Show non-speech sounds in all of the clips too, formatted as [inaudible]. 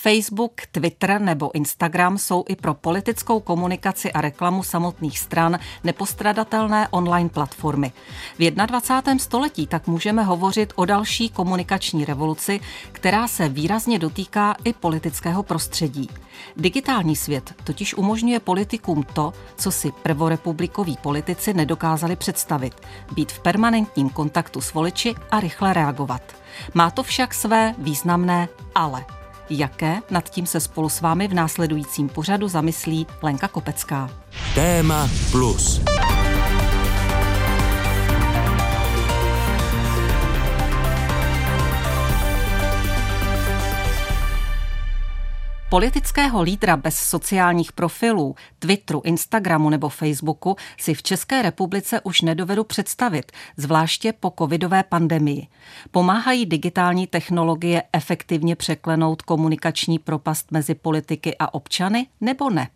Facebook, Twitter nebo Instagram jsou i pro politickou komunikaci a reklamu samotných stran nepostradatelné online platformy. V 21. století tak můžeme hovořit o další komunikační revoluci, která se výrazně dotýká i politického prostředí. Digitální svět totiž umožňuje politikům to, co si prvorepublikoví politici nedokázali představit. Být v permanentním kontaktu s voliči a rychle reagovat. Má to však své významné ale. Jaké nad tím se spolu s vámi v následujícím pořadu zamyslí Lenka Kopecká. Téma plus. Politického lídra bez sociálních profilů, Twitteru, Instagramu nebo Facebooku si v České republice už nedovedu představit, zvláště po covidové pandemii. Pomáhají digitální technologie efektivně překlenout komunikační propast mezi politiky a občany nebo ne?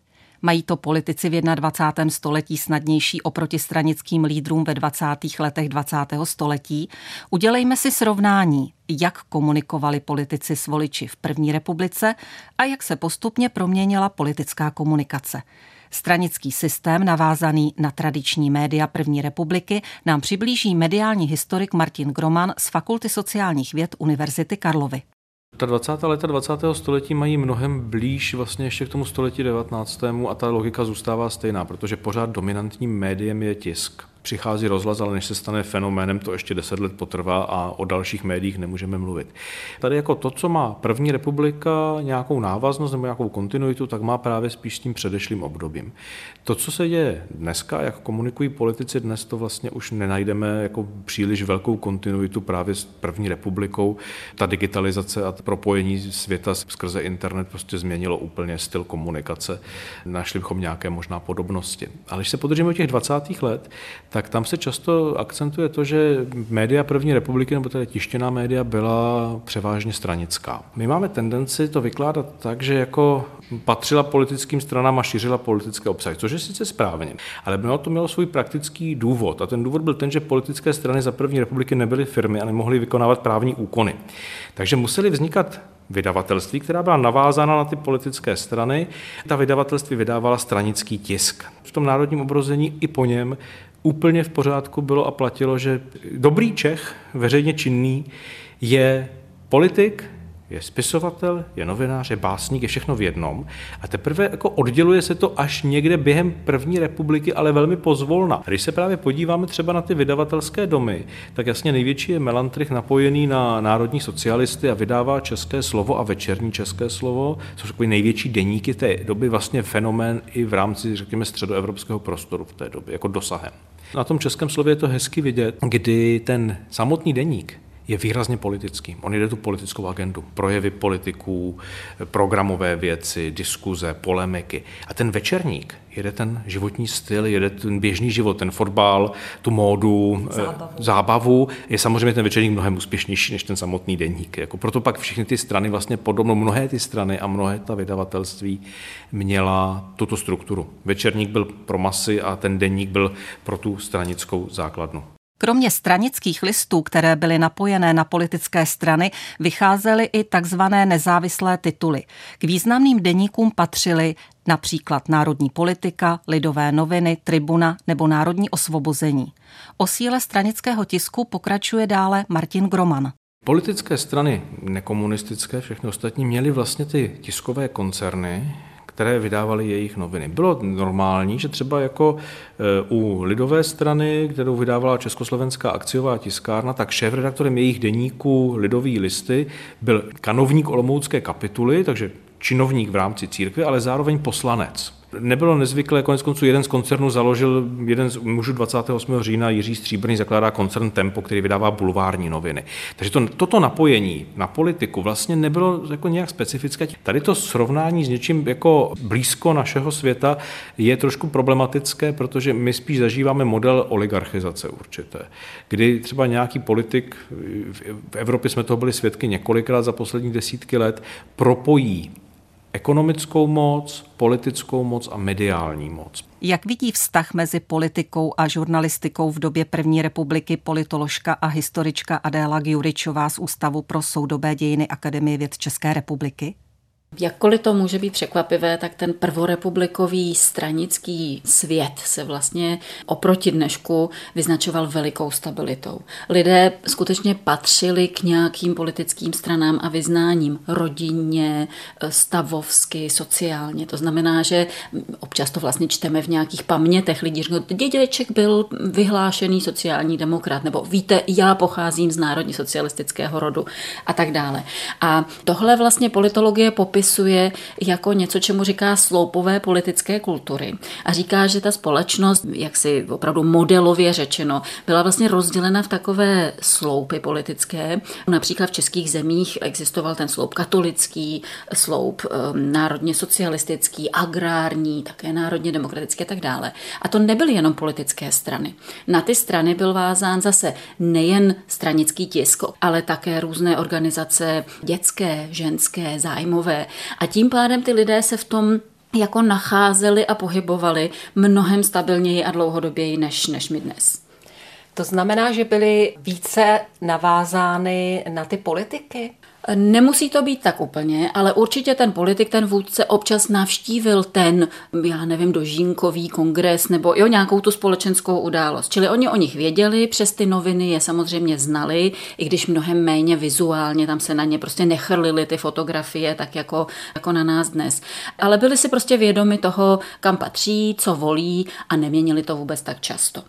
Mají to politici v 21. století snadnější oproti stranickým lídrům ve 20. letech 20. století? Udělejme si srovnání, jak komunikovali politici s voliči v první republice a jak se postupně proměnila politická komunikace. Stranický systém navázaný na tradiční média první republiky nám přiblíží mediální historik Martin Groman z Fakulty sociálních věd Univerzity Karlovy. Ta 20. leta 20. století mají mnohem blíž vlastně ještě k tomu století 19. a ta logika zůstává stejná, protože pořád dominantním médiem je tisk přichází rozhlas, ale než se stane fenoménem, to ještě deset let potrvá a o dalších médiích nemůžeme mluvit. Tady jako to, co má první republika nějakou návaznost nebo nějakou kontinuitu, tak má právě spíš s tím předešlým obdobím. To, co se děje dneska, jak komunikují politici dnes, to vlastně už nenajdeme jako příliš velkou kontinuitu právě s první republikou. Ta digitalizace a propojení světa skrze internet prostě změnilo úplně styl komunikace. Našli bychom nějaké možná podobnosti. Ale když se podržíme těch 20. let, tak tam se často akcentuje to, že média první republiky, nebo tedy tištěná média, byla převážně stranická. My máme tendenci to vykládat tak, že jako patřila politickým stranám a šířila politické obsahy, což je sice správně, ale bylo to mělo svůj praktický důvod. A ten důvod byl ten, že politické strany za první republiky nebyly firmy a nemohly vykonávat právní úkony. Takže museli vznikat vydavatelství, která byla navázána na ty politické strany. Ta vydavatelství vydávala stranický tisk. V tom národním obrození i po něm úplně v pořádku bylo a platilo, že dobrý Čech, veřejně činný, je politik, je spisovatel, je novinář, je básník, je všechno v jednom. A teprve jako odděluje se to až někde během první republiky, ale velmi pozvolna. Když se právě podíváme třeba na ty vydavatelské domy, tak jasně největší je Melantrich napojený na národní socialisty a vydává české slovo a večerní české slovo, což jsou největší deníky té doby, vlastně fenomén i v rámci, řekněme, středoevropského prostoru v té době, jako dosahem. Na tom českém slově je to hezky vidět, kdy ten samotný deník je výrazně politický. On jde tu politickou agendu, projevy politiků, programové věci, diskuze, polemiky. A ten večerník jede ten životní styl, jede ten běžný život, ten fotbal, tu módu, eh, zábavu. zábavu. Je samozřejmě ten večerník mnohem úspěšnější než ten samotný denník. Jako proto pak všechny ty strany, vlastně podobno mnohé ty strany a mnohé ta vydavatelství měla tuto strukturu. Večerník byl pro masy a ten denník byl pro tu stranickou základnu. Kromě stranických listů, které byly napojené na politické strany, vycházely i takzvané nezávislé tituly. K významným deníkům patřily například Národní politika, Lidové noviny, Tribuna nebo Národní osvobození. O síle stranického tisku pokračuje dále Martin Groman. Politické strany nekomunistické, všechny ostatní, měly vlastně ty tiskové koncerny, které vydávaly jejich noviny. Bylo normální, že třeba jako e, u lidové strany, kterou vydávala Československá akciová tiskárna, tak šéf-redaktorem jejich deníku Lidový listy byl kanovník Olomoucké kapituly, takže činovník v rámci církve, ale zároveň poslanec. Nebylo nezvyklé, konec konců jeden z koncernů založil, jeden z mužů 28. října, Jiří Stříbrný, zakládá koncern Tempo, který vydává bulvární noviny. Takže to, toto napojení na politiku vlastně nebylo jako nějak specifické. Tady to srovnání s něčím jako blízko našeho světa je trošku problematické, protože my spíš zažíváme model oligarchizace určité, kdy třeba nějaký politik, v Evropě jsme toho byli svědky několikrát za poslední desítky let, propojí ekonomickou moc, politickou moc a mediální moc. Jak vidí vztah mezi politikou a žurnalistikou v době první republiky politoložka a historička Adéla Gjuričová z Ústavu pro soudobé dějiny Akademie věd České republiky? Jakkoliv to může být překvapivé, tak ten prvorepublikový stranický svět se vlastně oproti dnešku vyznačoval velikou stabilitou. Lidé skutečně patřili k nějakým politickým stranám a vyznáním rodině, stavovsky, sociálně. To znamená, že občas to vlastně čteme v nějakých pamětech. Lidi říkají, dědeček byl vyhlášený sociální demokrat, nebo víte, já pocházím z národně socialistického rodu a tak dále. A tohle vlastně politologie popisuje jako něco, čemu říká sloupové politické kultury. A říká, že ta společnost, jak si opravdu modelově řečeno, byla vlastně rozdělena v takové sloupy politické. Například v českých zemích existoval ten sloup katolický, sloup um, národně socialistický, agrární, také národně demokratický a tak dále. A to nebyly jenom politické strany. Na ty strany byl vázán zase nejen stranický tisk, ale také různé organizace dětské, ženské, zájmové. A tím pádem ty lidé se v tom jako nacházeli a pohybovali mnohem stabilněji a dlouhodoběji než, než my dnes. To znamená, že byly více navázány na ty politiky? Nemusí to být tak úplně, ale určitě ten politik, ten vůdce občas navštívil ten, já nevím, dožínkový kongres nebo jo, nějakou tu společenskou událost. Čili oni o nich věděli, přes ty noviny je samozřejmě znali, i když mnohem méně vizuálně, tam se na ně prostě nechrlili ty fotografie, tak jako, jako na nás dnes. Ale byli si prostě vědomi toho, kam patří, co volí a neměnili to vůbec tak často.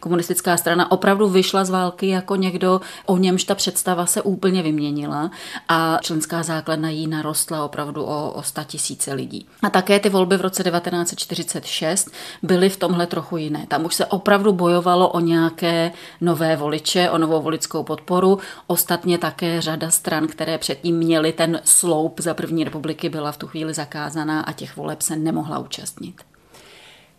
Komunistická strana opravdu vyšla z války jako někdo, o němž ta představa se úplně vyměnila a členská základna jí narostla opravdu o, o 100 tisíce lidí. A také ty volby v roce 1946 byly v tomhle trochu jiné. Tam už se opravdu bojovalo o nějaké nové voliče, o novou voličskou podporu. Ostatně také řada stran, které předtím měly ten sloup za první republiky, byla v tu chvíli zakázaná a těch voleb se nemohla účastnit.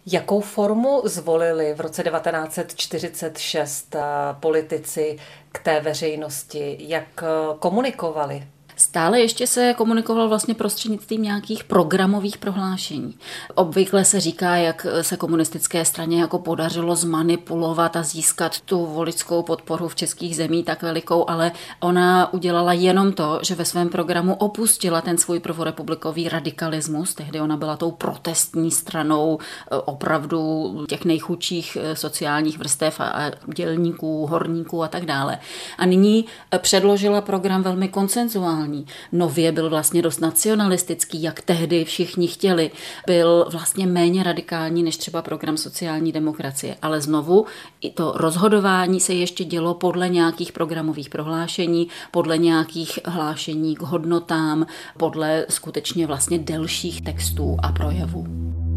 Jakou formu zvolili v roce 1946 eh, politici k té veřejnosti? Jak eh, komunikovali? Stále ještě se komunikoval vlastně prostřednictvím nějakých programových prohlášení. Obvykle se říká, jak se komunistické straně jako podařilo zmanipulovat a získat tu voličskou podporu v českých zemí tak velikou, ale ona udělala jenom to, že ve svém programu opustila ten svůj prvorepublikový radikalismus. Tehdy ona byla tou protestní stranou e, opravdu těch nejchudších e, sociálních vrstev a dělníků, horníků a tak dále. A nyní e, předložila program velmi koncenzuální radikální. Nově byl vlastně dost nacionalistický, jak tehdy všichni chtěli. Byl vlastně méně radikální než třeba program sociální demokracie. Ale znovu i to rozhodování se ještě dělo podle nějakých programových prohlášení, podle nějakých hlášení k hodnotám, podle skutečně vlastně delších textů a projevů.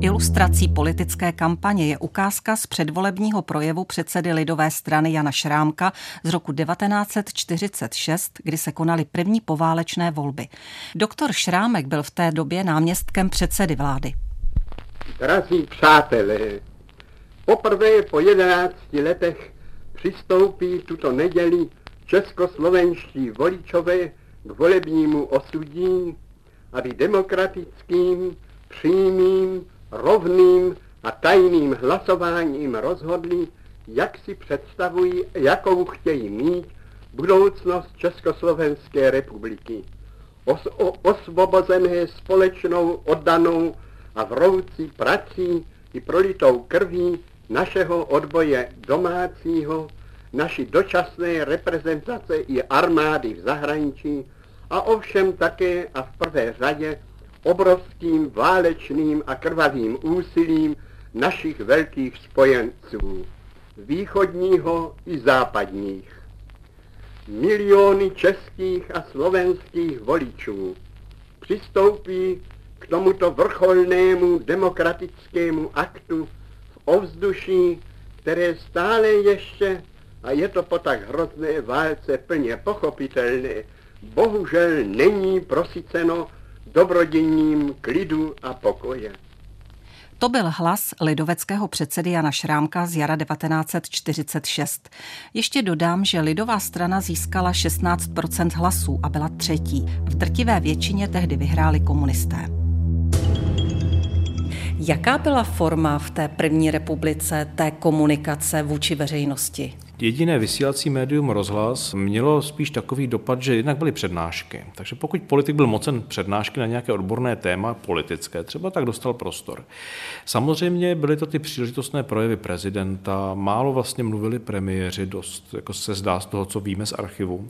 Ilustrací politické kampaně je ukázka z předvolebního projevu předsedy Lidové strany Jana Šrámka z roku 1946, kdy se konaly první poválečné volby. Doktor Šrámek byl v té době náměstkem předsedy vlády. Drazí přátelé, poprvé po 11 letech přistoupí tuto neděli českoslovenští voličové k volebnímu osudí, aby demokratickým, přímým rovným a tajným hlasováním rozhodli, jak si představují, jakou chtějí mít budoucnost Československé republiky. Os, o, osvobozené společnou, oddanou a vroucí prací i prolitou krví našeho odboje domácího, naší dočasné reprezentace i armády v zahraničí a ovšem také a v prvé řadě obrovským válečným a krvavým úsilím našich velkých spojenců, východního i západních. Miliony českých a slovenských voličů přistoupí k tomuto vrcholnému demokratickému aktu v ovzduší, které stále ještě, a je to po tak hrozné válce plně pochopitelné, bohužel není prosyceno dobroděním klidu a pokoje. To byl hlas lidoveckého předsedy Jana Šrámka z jara 1946. Ještě dodám, že lidová strana získala 16% hlasů a byla třetí. V drtivé většině tehdy vyhráli komunisté. Jaká byla forma v té první republice té komunikace vůči veřejnosti? Jediné vysílací médium rozhlas mělo spíš takový dopad, že jednak byly přednášky. Takže pokud politik byl mocen přednášky na nějaké odborné téma politické, třeba tak dostal prostor. Samozřejmě byly to ty příležitostné projevy prezidenta, málo vlastně mluvili premiéři, dost jako se zdá z toho, co víme z archivu.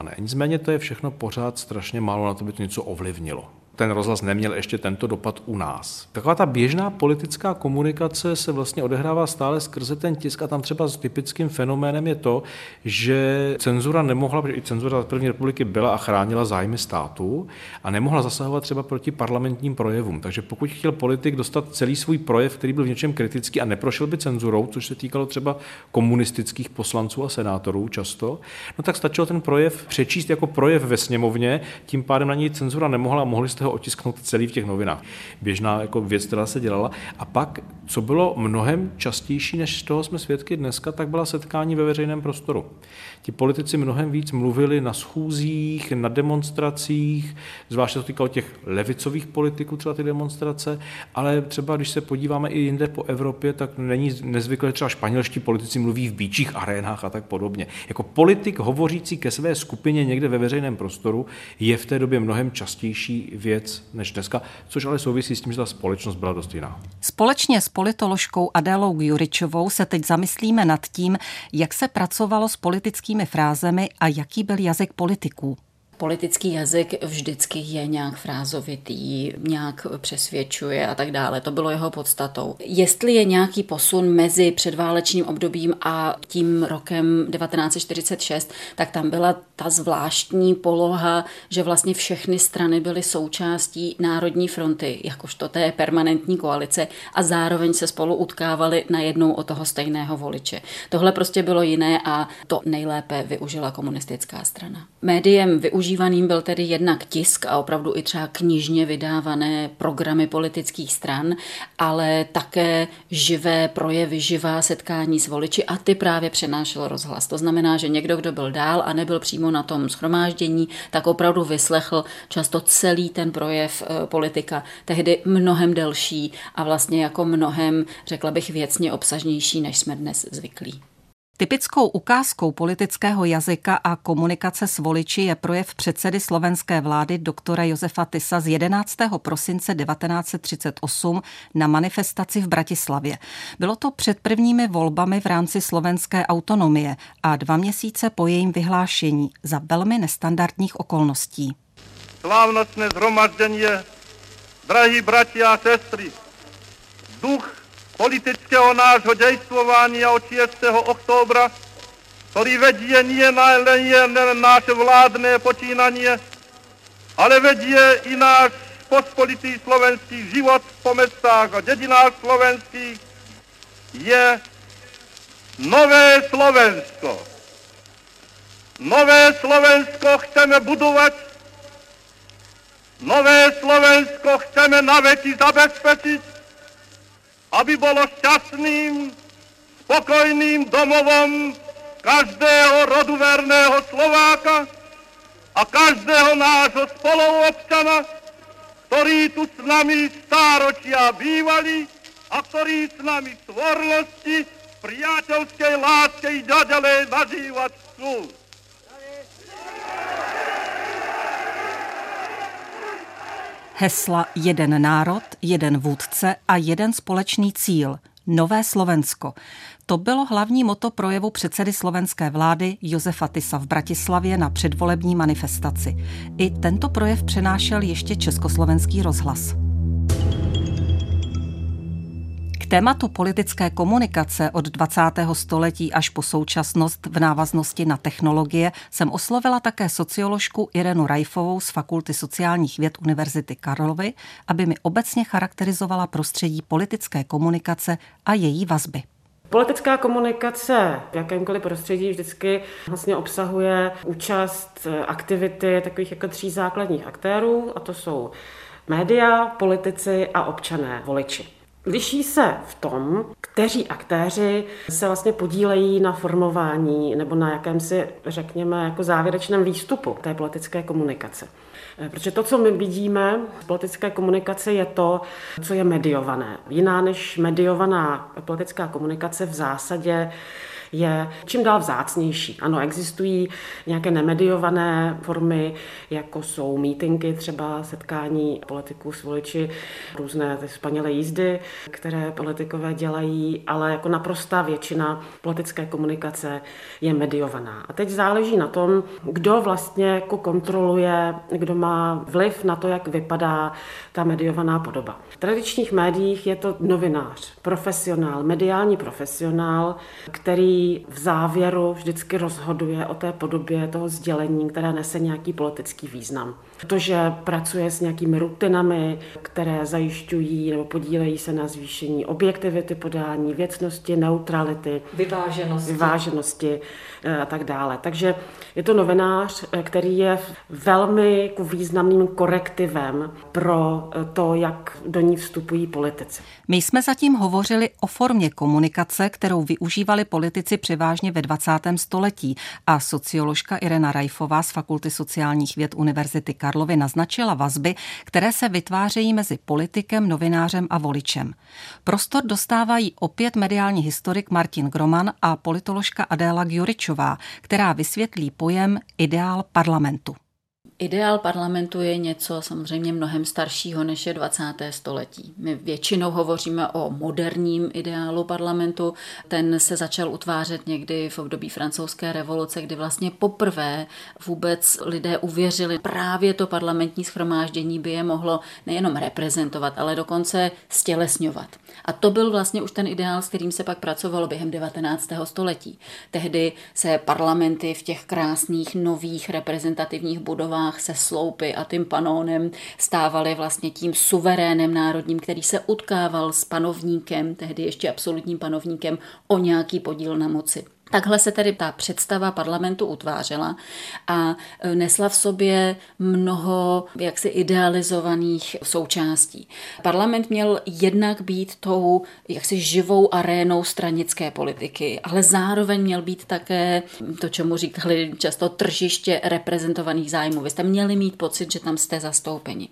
A ne, nicméně to je všechno pořád strašně málo na to, by to něco ovlivnilo ten rozhlas neměl ještě tento dopad u nás. Taková ta běžná politická komunikace se vlastně odehrává stále skrze ten tisk a tam třeba s typickým fenoménem je to, že cenzura nemohla, protože i cenzura první republiky byla a chránila zájmy státu a nemohla zasahovat třeba proti parlamentním projevům. Takže pokud chtěl politik dostat celý svůj projev, který byl v něčem kritický a neprošel by cenzurou, což se týkalo třeba komunistických poslanců a senátorů často, no tak stačilo ten projev přečíst jako projev ve sněmovně, tím pádem na něj cenzura nemohla a mohli jste ho otisknout celý v těch novinách. Běžná jako věc, která se dělala. A pak, co bylo mnohem častější, než toho jsme svědky dneska, tak byla setkání ve veřejném prostoru. Ti politici mnohem víc mluvili na schůzích, na demonstracích, zvláště to týkalo těch levicových politiků, třeba ty demonstrace, ale třeba když se podíváme i jinde po Evropě, tak není nezvyklé, třeba španělští politici mluví v bíčích arénách a tak podobně. Jako politik hovořící ke své skupině někde ve veřejném prostoru je v té době mnohem častější věc než dneska, což ale souvisí s tím, že ta společnost byla dost jiná. Společně s politoložkou Adélou Juričovou se teď zamyslíme nad tím, jak se pracovalo s politickými politickými frázemi a jaký byl jazyk politiků. Politický jazyk vždycky je nějak frázovitý, nějak přesvědčuje a tak dále. To bylo jeho podstatou. Jestli je nějaký posun mezi předválečným obdobím a tím rokem 1946, tak tam byla ta zvláštní poloha, že vlastně všechny strany byly součástí Národní fronty, jakožto té permanentní koalice a zároveň se spolu utkávaly najednou o toho stejného voliče. Tohle prostě bylo jiné a to nejlépe využila komunistická strana. Médiem využila Používaným byl tedy jednak tisk a opravdu i třeba knižně vydávané programy politických stran, ale také živé projevy, živá setkání s voliči a ty právě přenášel rozhlas. To znamená, že někdo, kdo byl dál a nebyl přímo na tom schromáždění, tak opravdu vyslechl často celý ten projev eh, politika, tehdy mnohem delší a vlastně jako mnohem, řekla bych, věcně obsažnější, než jsme dnes zvyklí. Typickou ukázkou politického jazyka a komunikace s voliči je projev předsedy slovenské vlády doktora Josefa Tisa z 11. prosince 1938 na manifestaci v Bratislavě. Bylo to před prvními volbami v rámci slovenské autonomie a dva měsíce po jejím vyhlášení za velmi nestandardních okolností. Slávnostné zhromaždění, drahí bratia a sestry, duch politického nášho dejstvovania od 6. októbra, ktorý vedie nie len naše vládne počínanie, ale vedie i náš pospolitý slovenský život po mestách a dedinách slovenských, je nové Slovensko. Nové Slovensko chceme budovať, nové Slovensko chceme na veky zabezpečiť, aby bolo šťastným, spokojným domovom každého roduverného Slováka a každého nášho spoluobčana, ktorí tu s nami stáročia bývali a ktorí s nami v tvornosti, priateľskej láske i ďalej nažívať. Hesla jeden národ, jeden vůdce a jeden společný cíl – Nové Slovensko. To bylo hlavní moto projevu předsedy slovenské vlády Josefa Tisa v Bratislavě na předvolební manifestaci. I tento projev přenášel ještě československý rozhlas. Tématu politické komunikace od 20. století až po současnost v návaznosti na technologie jsem oslovila také socioložku Irenu Rajfovou z Fakulty sociálních věd Univerzity Karlovy, aby mi obecně charakterizovala prostředí politické komunikace a její vazby. Politická komunikace v jakémkoliv prostředí vždycky vlastně obsahuje účast aktivity takových jako tří základních aktérů, a to jsou média, politici a občané, voliči. Liší se v tom, kteří aktéři se vlastně podílejí na formování nebo na jakémsi, řekněme, jako závěrečném výstupu té politické komunikace. Protože to, co my vidíme v politické komunikaci, je to, co je mediované. Jiná než mediovaná politická komunikace v zásadě je čím dál vzácnější. Ano, existují nějaké nemediované formy, jako jsou mítinky, třeba setkání politiků s voliči, různé spanělé jízdy, které politikové dělají, ale jako naprostá většina politické komunikace je mediovaná. A teď záleží na tom, kdo vlastně jako kontroluje, kdo má vliv na to, jak vypadá ta mediovaná podoba. V tradičních médiích je to novinář, profesionál, mediální profesionál, který v závěru vždycky rozhoduje o té podobě toho sdělení, které nese nějaký politický význam. Protože pracuje s nějakými rutinami, které zajišťují nebo podílejí se na zvýšení objektivity podání, věcnosti, neutrality, vyváženosti, vyváženosti eh, a tak dále. Takže je to novinář, eh, který je velmi významným korektivem pro eh, to, jak do ní vstupují politici. My jsme zatím hovořili o formě komunikace, kterou využívali politici převážně ve 20. století a socioložka Irena Rajfová z Fakulty sociálních věd Univerzity Karlovy naznačila vazby, které se vytvářejí mezi politikem, novinářem a voličem. Prostor dostávají opět mediální historik Martin Groman a politoložka Adéla Gjuričová, která vysvětlí pojem ideál parlamentu. Ideál parlamentu je něco samozřejmě mnohem staršího než je 20. století. My většinou hovoříme o moderním ideálu parlamentu. Ten se začal utvářet někdy v období francouzské revoluce, kdy vlastně poprvé vůbec lidé uvěřili, právě to parlamentní schromáždění by je mohlo nejenom reprezentovat, ale dokonce stělesňovat. A to byl vlastně už ten ideál, s kterým se pak pracovalo během 19. století. Tehdy se parlamenty v těch krásných nových reprezentativních budovách se sloupy a tím panónem stávaly vlastně tím suverénem národním, který se utkával s panovníkem, tehdy ještě absolutním panovníkem, o nějaký podíl na moci. Takhle se tedy ta představa parlamentu utvářela a e, nesla v sobě mnoho jaksi idealizovaných součástí. Parlament měl jednak být tou jaksi živou arénou stranické politiky, ale zároveň měl být také to, čemu říkali často tržiště reprezentovaných zájmů. Vy jste měli mít pocit, že tam jste zastoupeni.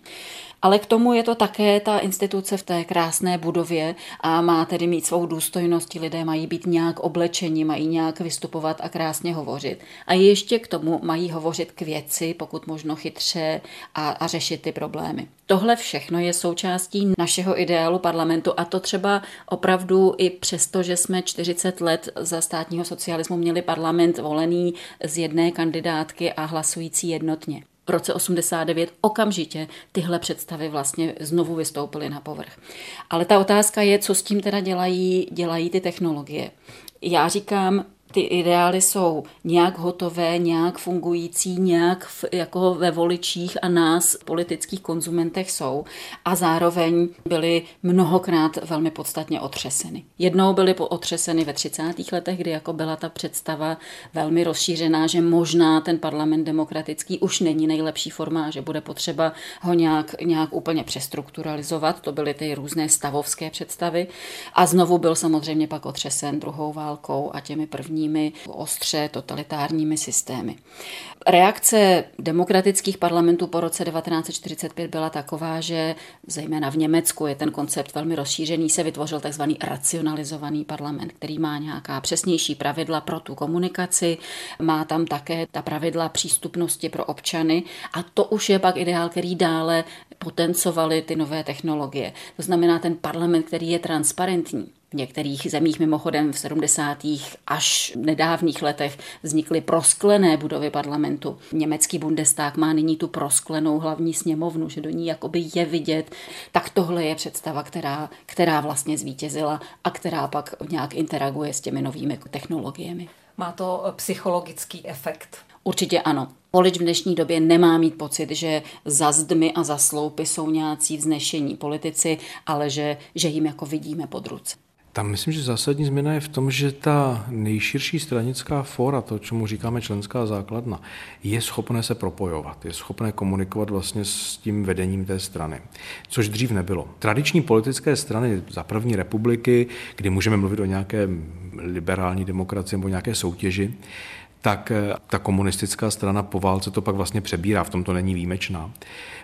Ale k tomu je to také ta instituce v té krásné budově a má tedy mít svou důstojnost. Lidé mají být nějak oblečeni, mají nějak vystupovat a krásně hovořit. A ještě k tomu mají hovořit k věci, pokud možno chytře a, a řešit ty problémy. Tohle všechno je součástí našeho ideálu parlamentu a to třeba opravdu i přesto, že jsme 40 let za státního socialismu měli parlament volený z jedné kandidátky a hlasující jednotně v roce 89 okamžitě tyhle představy vlastně znovu vystoupily na povrch. Ale ta otázka je, co s tím teda dělají, dělají ty technologie. Já říkám, ty ideály jsou nějak hotové, nějak fungující, nějak v, jako ve voličích a nás, politických konzumentech jsou a zároveň byly mnohokrát velmi podstatně otřeseny. Jednou byly otřeseny ve 30. letech, kdy jako byla ta představa velmi rozšířená, že možná ten parlament demokratický už není nejlepší forma, že bude potřeba ho nějak, nějak úplně přestrukturalizovat. To byly ty různé stavovské představy. A znovu byl samozřejmě pak otřesen druhou válkou a těmi první totalitárními, ostře totalitárními systémy. Reakce demokratických parlamentů po roce 1945 byla taková, že zejména v Německu je ten koncept velmi rozšířený, se vytvořil tzv. racionalizovaný parlament, který má nějaká přesnější pravidla pro tu komunikaci, má tam také ta pravidla přístupnosti pro občany a to už je pak ideál, který dále potencovali ty nové technologie. To znamená ten parlament, který je transparentní, v některých zemích mimochodem v 70. až nedávných letech vznikly prosklené budovy parlamentu. Německý Bundestag má nyní tu prosklenou hlavní sněmovnu, že do ní jakoby je vidět. Tak tohle je představa, která, která vlastně zvítězila a která pak nějak interaguje s těmi novými technologiemi. Má to psychologický efekt. Určitě ano. Volič v dnešní době nemá mít pocit, že za zdmi a za sloupy jsou nějací vznešení politici, ale že, že jim jako vidíme pod ruce. Tam myslím, že zásadní změna je v tom, že ta nejširší stranická fora, to, čemu říkáme členská základna, je schopné se propojovat, je schopné komunikovat vlastně s tím vedením té strany, což dřív nebylo. Tradiční politické strany za první republiky, kdy můžeme mluvit o nějaké liberální demokracii nebo nějaké soutěži, tak eh, ta komunistická strana po válce to pak vlastně přebírá, v tom to není výjimečná.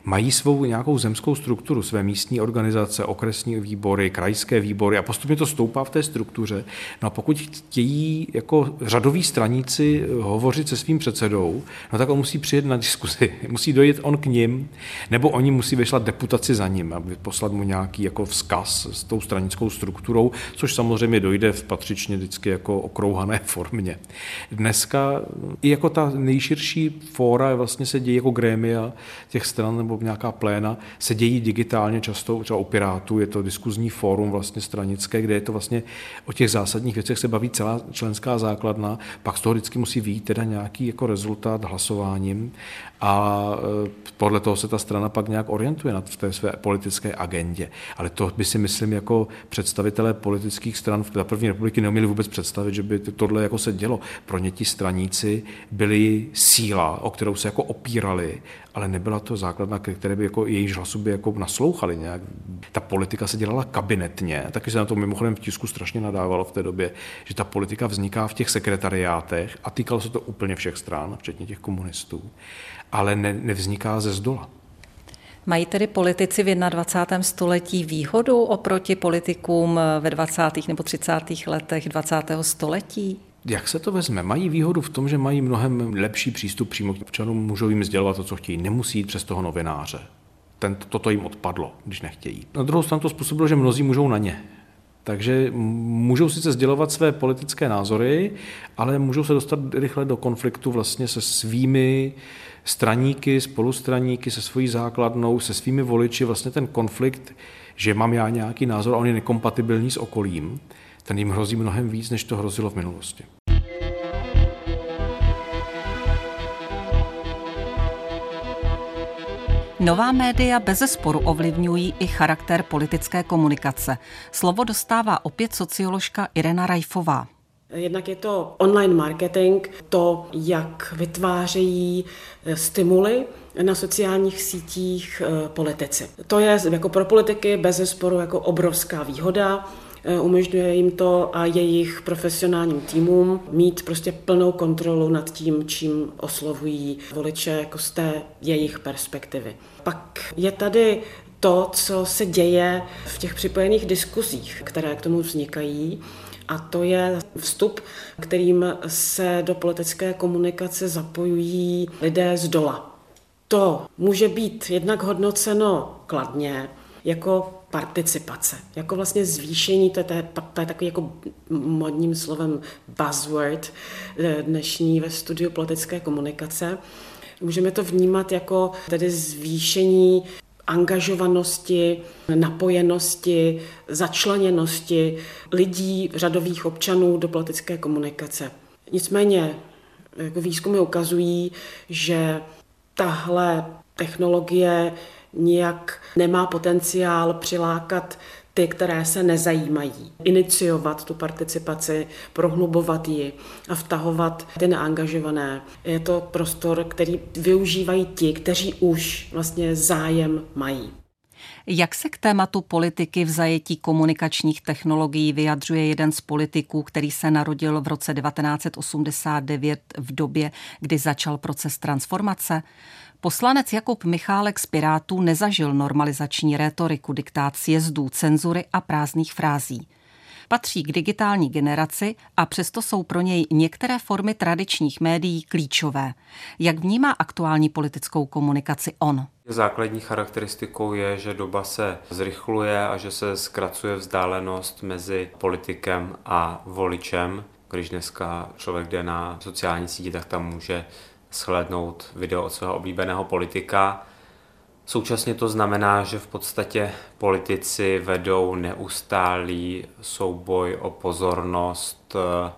Mají svou nějakou zemskou strukturu, své místní organizace, okresní výbory, krajské výbory a postupně to stoupá v té struktuře. No a pokud chtějí jako řadoví straníci eh, hovořit se svým předsedou, no tak on musí přijet na diskuzi, [laughs] musí dojít on k ním, nebo oni musí vyšlat deputaci za ním, aby poslat mu nějaký jako vzkaz s tou stranickou strukturou, což samozřejmě dojde v patřičně vždycky jako okrouhané [laughs] formě. Dneska i jako ta nejširší fóra vlastně se dějí jako grémia těch stran nebo nějaká pléna, se dějí digitálně často, třeba u Pirátů je to diskuzní fórum vlastně stranické, kde je to vlastně o těch zásadních věcech se baví celá členská základna, pak z toho vždycky musí výjít teda nějaký jako rezultát hlasováním a e, podle toho se ta strana pak nějak orientuje na v té své politické agendě. Ale to by si myslím jako představitelé politických stran v první republiky neuměli vůbec představit, že by tohle jako se dělo. Pro ně ti straníci byli síla, o kterou se jako opírali, ale nebyla to základna, které by jako jejíž hlasu by jako naslouchali nějak. Ta politika se dělala kabinetně, taky se na to mimochodem v tisku strašně nadávalo v té době, že ta politika vzniká v těch sekretariátech a týkalo se to úplně všech stran, včetně těch komunistů ale ne, nevzniká ze zdola. Mají tedy politici v 21. století výhodu oproti politikům ve 20. nebo 30. letech 20. století? Jak se to vezme? Mají výhodu v tom, že mají mnohem lepší přístup přímo k občanům, můžou jim sdělovat to, co chtějí, nemusí jít přes toho novináře. Ten, toto jim odpadlo, když nechtějí. Na druhou stranu to způsobilo, že mnozí můžou na ně. Takže můžou sice sdělovat své politické názory, ale můžou se dostat rychle do konfliktu vlastně se svými straníky, spolustraníky, se svojí základnou, se svými voliči, vlastně ten konflikt, že mám já nějaký názor a on je nekompatibilní s okolím, ten jim hrozí mnohem víc, než to hrozilo v minulosti. Nová média bez sporu ovlivňují i charakter politické komunikace. Slovo dostává opět socioložka Irena Rajfová. Jednak je to online marketing, to, jak vytvářejí eh, stimuly na sociálních sítích eh, politici. To je jako pro politiky bez sporu jako obrovská výhoda. Eh, umožňuje jim to a jejich profesionálním týmům mít prostě plnou kontrolu nad tím, čím oslovují voliče jako z té jejich perspektivy. Pak je tady to, co se děje v těch připojených diskuzích, které k tomu vznikají. A to je vstup, kterým se do politické komunikace zapojují lidé z dola. To může být jednak hodnoceno kladně, jako participace, jako vlastně zvýšení, to je, to je, to je takový jako modním slovem buzzword eh, dnešní ve studiu politické komunikace. Můžeme to vnímat jako tedy zvýšení angažovanosti, napojenosti, začleněnosti lidí, řadových občanů do politické komunikace. Nicméně jako výzkumy ukazují, že tahle technologie nijak nemá potenciál přilákat ty, které se nezajímají. Iniciovat tu participaci, prohlubovat ji a vtahovat ty neangažované. Je to prostor, který využívají ti, kteří už vlastně zájem mají. Jak se k tématu politiky v zajetí komunikačních technologií vyjadřuje jeden z politiků, který se narodil v roce 1989 v době, kdy začal proces transformace? Poslanec Jakub Michálek z Pirátů nezažil normalizační rétoriku, diktát sjezdů, cenzury a prázdných frází. Patří k digitální generaci a přesto jsou pro něj některé formy tradičních médií klíčové. Jak vnímá aktuální politickou komunikaci on? Základní charakteristikou je, že doba se zrychluje a že se zkracuje vzdálenost mezi politikem a voličem. Když dneska člověk jde na sociální síti, tak tam může shlédnout video od svého oblíbeného politika. Současně to znamená, že v podstatě politici vedou neustálý souboj o pozornost eh,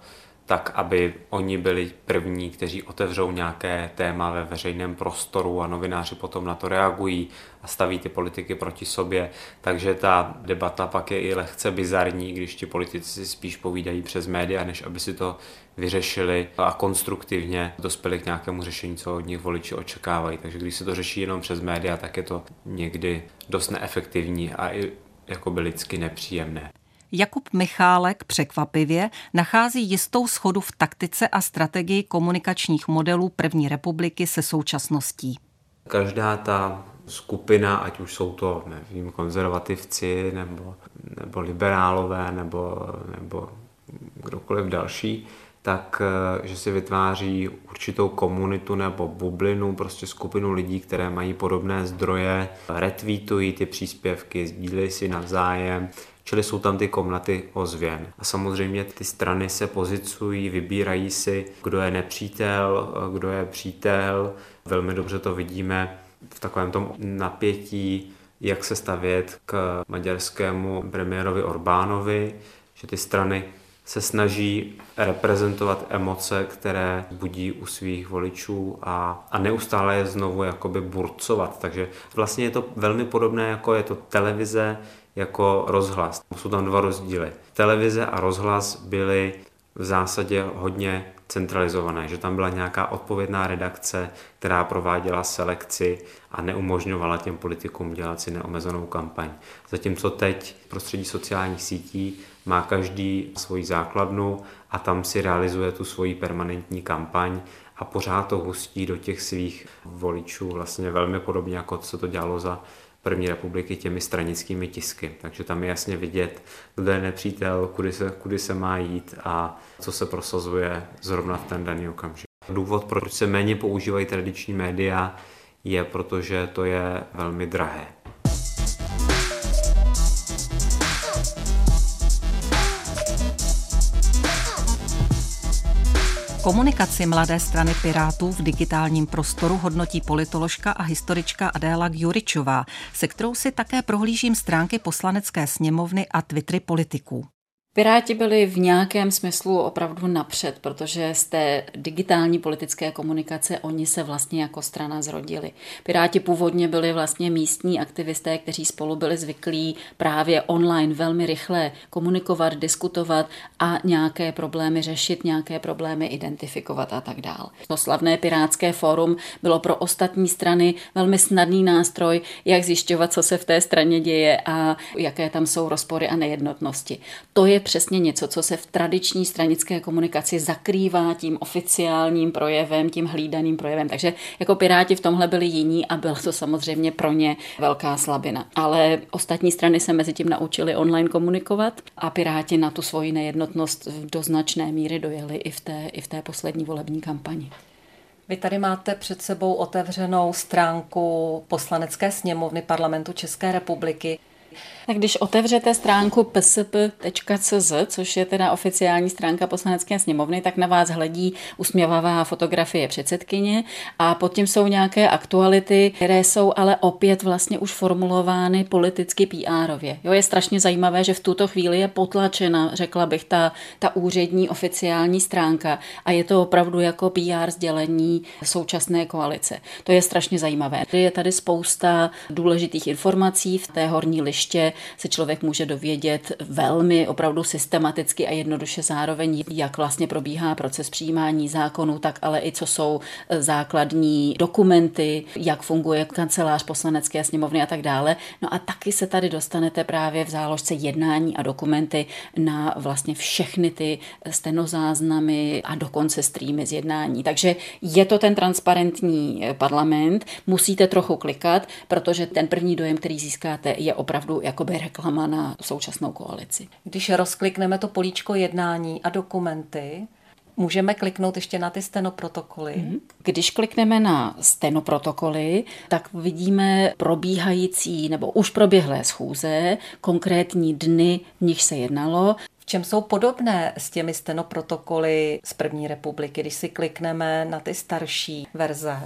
tak, aby oni byli první, kteří otevřou nějaké téma ve veřejném prostoru a novináři potom na to reagují a staví ty politiky proti sobě. Takže ta debata pak je i lehce bizarní, když ti politici si spíš povídají přes média, než aby si to vyřešili a konstruktivně dospěli k nějakému řešení, co od nich voliči očekávají. Takže když se to řeší jenom přes média, tak je to někdy dost neefektivní a i jakoby lidsky nepříjemné. Jakub Michálek překvapivě nachází jistou schodu v taktice a strategii komunikačních modelů první republiky se současností. Každá ta skupina, ať už jsou to, nevím, konzervativci, nebo, nebo liberálové, nebo, nebo kdokoliv další, tak eh, že si vytváří určitou komunitu nebo bublinu, prostě skupinu lidí, které mají podobné zdroje, retweetují ty příspěvky, sdílejí si navzájem, čili jsou tam ty komnaty ozvěn. A samozřejmě ty strany se pozicují, vybírají si, kdo je nepřítel, eh, kdo je přítel. Velmi dobře to vidíme v takovém tom napětí, jak se stavět k maďarskému premiérovi Orbánovi, že ty strany se snaží reprezentovat emoce, které budí u svých voličů a, a neustále je znovu jakoby burcovat. Takže vlastně je to velmi podobné, jako je to televize, jako rozhlas. Jsou tam dva rozdíly. Televize a rozhlas byly v zásadě hodně centralizované, že tam byla nějaká odpovědná redakce, která prováděla selekci a neumožňovala těm politikům dělat si neomezenou kampaň. Zatímco teď v prostředí sociálních sítí má každý svoji základnu a tam si realizuje tu svoji permanentní kampaň a pořád to hustí do těch svých voličů vlastně velmi podobně, jako se to dělalo za první republiky těmi stranickými tisky. Takže tam je jasně vidět, kdo je nepřítel, kudy se, kudy se má jít a co se prosazuje zrovna v ten daný okamžik. Důvod, proč se méně používají tradiční média, je protože to je velmi drahé. Komunikaci mladé strany Pirátů v digitálním prostoru hodnotí politoložka a historička Adéla Gjuričová, se kterou si také prohlížím stránky poslanecké sněmovny a Twittery politiků. Piráti byli v nějakém smyslu opravdu napřed, protože z té digitální politické komunikace oni se vlastně jako strana zrodili. Piráti původně byli vlastně místní aktivisté, kteří spolu byli zvyklí právě online velmi rychle komunikovat, diskutovat a nějaké problémy řešit, nějaké problémy identifikovat a tak dále. To slavné Pirátské fórum bylo pro ostatní strany velmi snadný nástroj, jak zjišťovat, co se v té straně děje a jaké tam jsou rozpory a nejednotnosti. To je přesně něco, co se v tradiční stranické komunikaci zakrývá tím oficiálním projevem, tím hlídaným projevem. Takže jako Piráti v tomhle byli jiní a byla to samozřejmě pro ně velká slabina. Ale ostatní strany se mezi tím naučili online komunikovat a Piráti na tu svoji nejednotnost do značné míry dojeli i v té, i v té poslední volební kampani. Vy tady máte před sebou otevřenou stránku poslanecké sněmovny parlamentu České republiky. Tak když otevřete stránku psp.cz, což je teda oficiální stránka poslanecké sněmovny, tak na vás hledí usměvavá fotografie předsedkyně a pod tím jsou nějaké aktuality, které jsou ale opět vlastně už formulovány politicky PR-ově. Jo, je strašně zajímavé, že v tuto chvíli je potlačena, řekla bych, ta, ta úřední oficiální stránka a je to opravdu jako PR sdělení současné koalice. To je strašně zajímavé. Je tady spousta důležitých informací v té horní liště, se člověk může dovědět velmi opravdu systematicky a jednoduše zároveň, jak vlastně probíhá proces přijímání zákonů, tak ale i co jsou e, základní dokumenty, jak funguje kancelář poslanecké sněmovny a tak dále. No a taky se tady dostanete právě v záložce jednání a dokumenty na vlastně všechny ty stenozáznamy a dokonce streamy z jednání. Takže je to ten transparentní e, parlament, musíte trochu klikat, protože ten první dojem, který získáte, je opravdu jako jakoby reklama na současnou koalici. Když rozklikneme to políčko jednání a dokumenty, Můžeme kliknout ještě na ty stenoprotokoly. Mhm. Když klikneme na stenoprotokoly, tak vidíme probíhající nebo už proběhlé schůze, konkrétní dny, v nich se jednalo, čem jsou podobné s těmi stenoprotokoly z první republiky, když si klikneme na ty starší verze?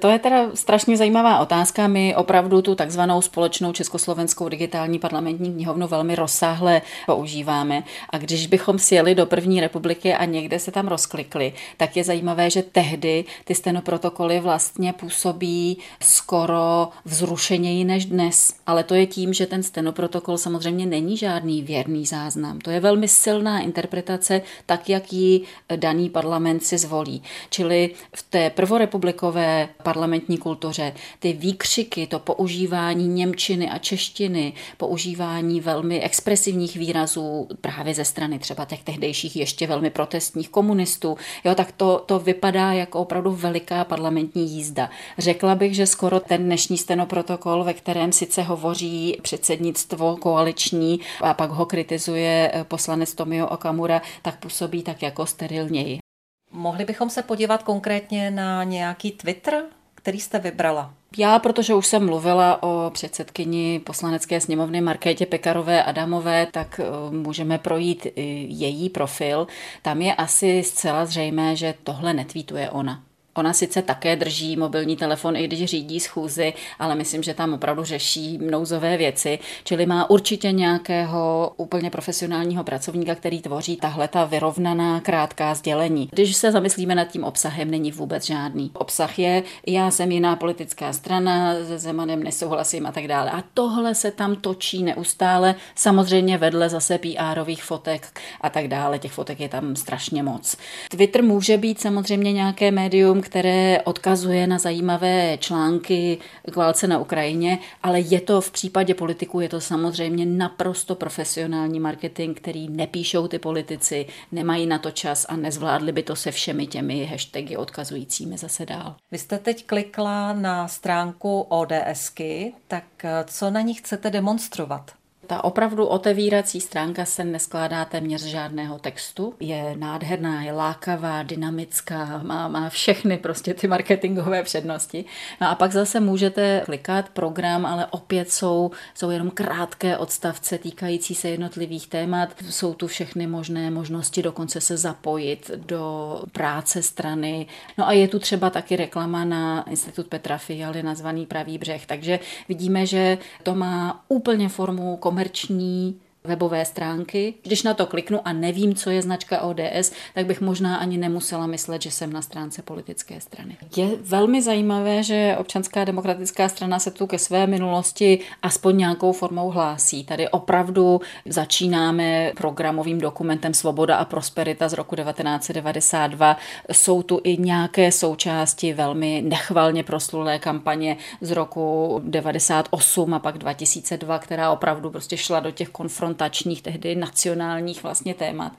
To je teda strašně zajímavá otázka. My opravdu tu takzvanou společnou československou digitální parlamentní knihovnu velmi rozsáhle používáme. A když bychom sjeli do první republiky a někde se tam rozklikli, tak je zajímavé, že tehdy ty stenoprotokoly vlastně působí skoro vzrušeněji než dnes. Ale to je tím, že ten stenoprotokol samozřejmě není žádný věrný záznam islám. To je velmi silná interpretace, tak jak ji daný parlament si zvolí. Čili v té prvorepublikové parlamentní kultuře ty výkřiky, to používání němčiny a češtiny, používání velmi expresivních výrazů právě ze strany třeba těch tehdejších ještě velmi protestních komunistů, jo, tak to, to vypadá jako opravdu veliká parlamentní jízda. Řekla bych, že skoro ten dnešní stenoprotokol, ve kterém sice hovoří předsednictvo koaliční a pak ho kritizuje poslanec Tomio Okamura, tak působí tak jako sterilněji. Mohli bychom se podívat konkrétně na nějaký Twitter, který jste vybrala? Já, protože už jsem mluvila o předsedkyni poslanecké sněmovny Markétě Pekarové Adamové, tak eh, můžeme projít její profil. Tam je asi zcela zřejmé, že tohle netvítuje ona. Ona sice také drží mobilní telefon, i když řídí schůzy, ale myslím, že tam opravdu řeší nouzové věci, čili má určitě nějakého úplně profesionálního pracovníka, který tvoří tahle ta vyrovnaná krátká sdělení. Když se zamyslíme nad tím obsahem, není vůbec žádný. Obsah je, já jsem jiná politická strana, se Zemanem nesouhlasím a tak dále. A tohle se tam točí neustále, samozřejmě vedle zase PRových fotek a tak dále. Těch fotek je tam strašně moc. Twitter může být samozřejmě nějaké médium, které odkazuje na zajímavé články k válce na Ukrajině, ale je to v případě politiků, je to samozřejmě naprosto profesionální marketing, který nepíšou ty politici, nemají na to čas a nezvládli by to se všemi těmi hashtagy odkazujícími zase dál. Vy jste teď klikla na stránku ODSky, tak co na ní chcete demonstrovat? Ta opravdu otevírací stránka se neskládá téměř žádného textu. Je nádherná, je lákavá, dynamická, má, má všechny prostě ty marketingové přednosti. No a pak zase můžete klikat program, ale opět jsou, jsou jenom krátké odstavce týkající se jednotlivých témat. Jsou tu všechny možné možnosti dokonce se zapojit do práce strany. No a je tu třeba taky reklama na Institut Petra Fialy nazvaný Pravý břeh. Takže vidíme, že to má úplně formu komerční komerční webové stránky. Když na to kliknu a nevím, co je značka ODS, tak bych možná ani nemusela myslet, že jsem na stránce politické strany. Je velmi zajímavé, že občanská demokratická strana se tu ke své minulosti aspoň nějakou formou hlásí. Tady opravdu začínáme programovým dokumentem Svoboda a prosperita z roku 1992. Jsou tu i nějaké součásti velmi nechvalně proslulé kampaně z roku 98 a pak 2002, která opravdu prostě šla do těch konfrontů konfrontačních, tehdy nacionálních vlastně témat.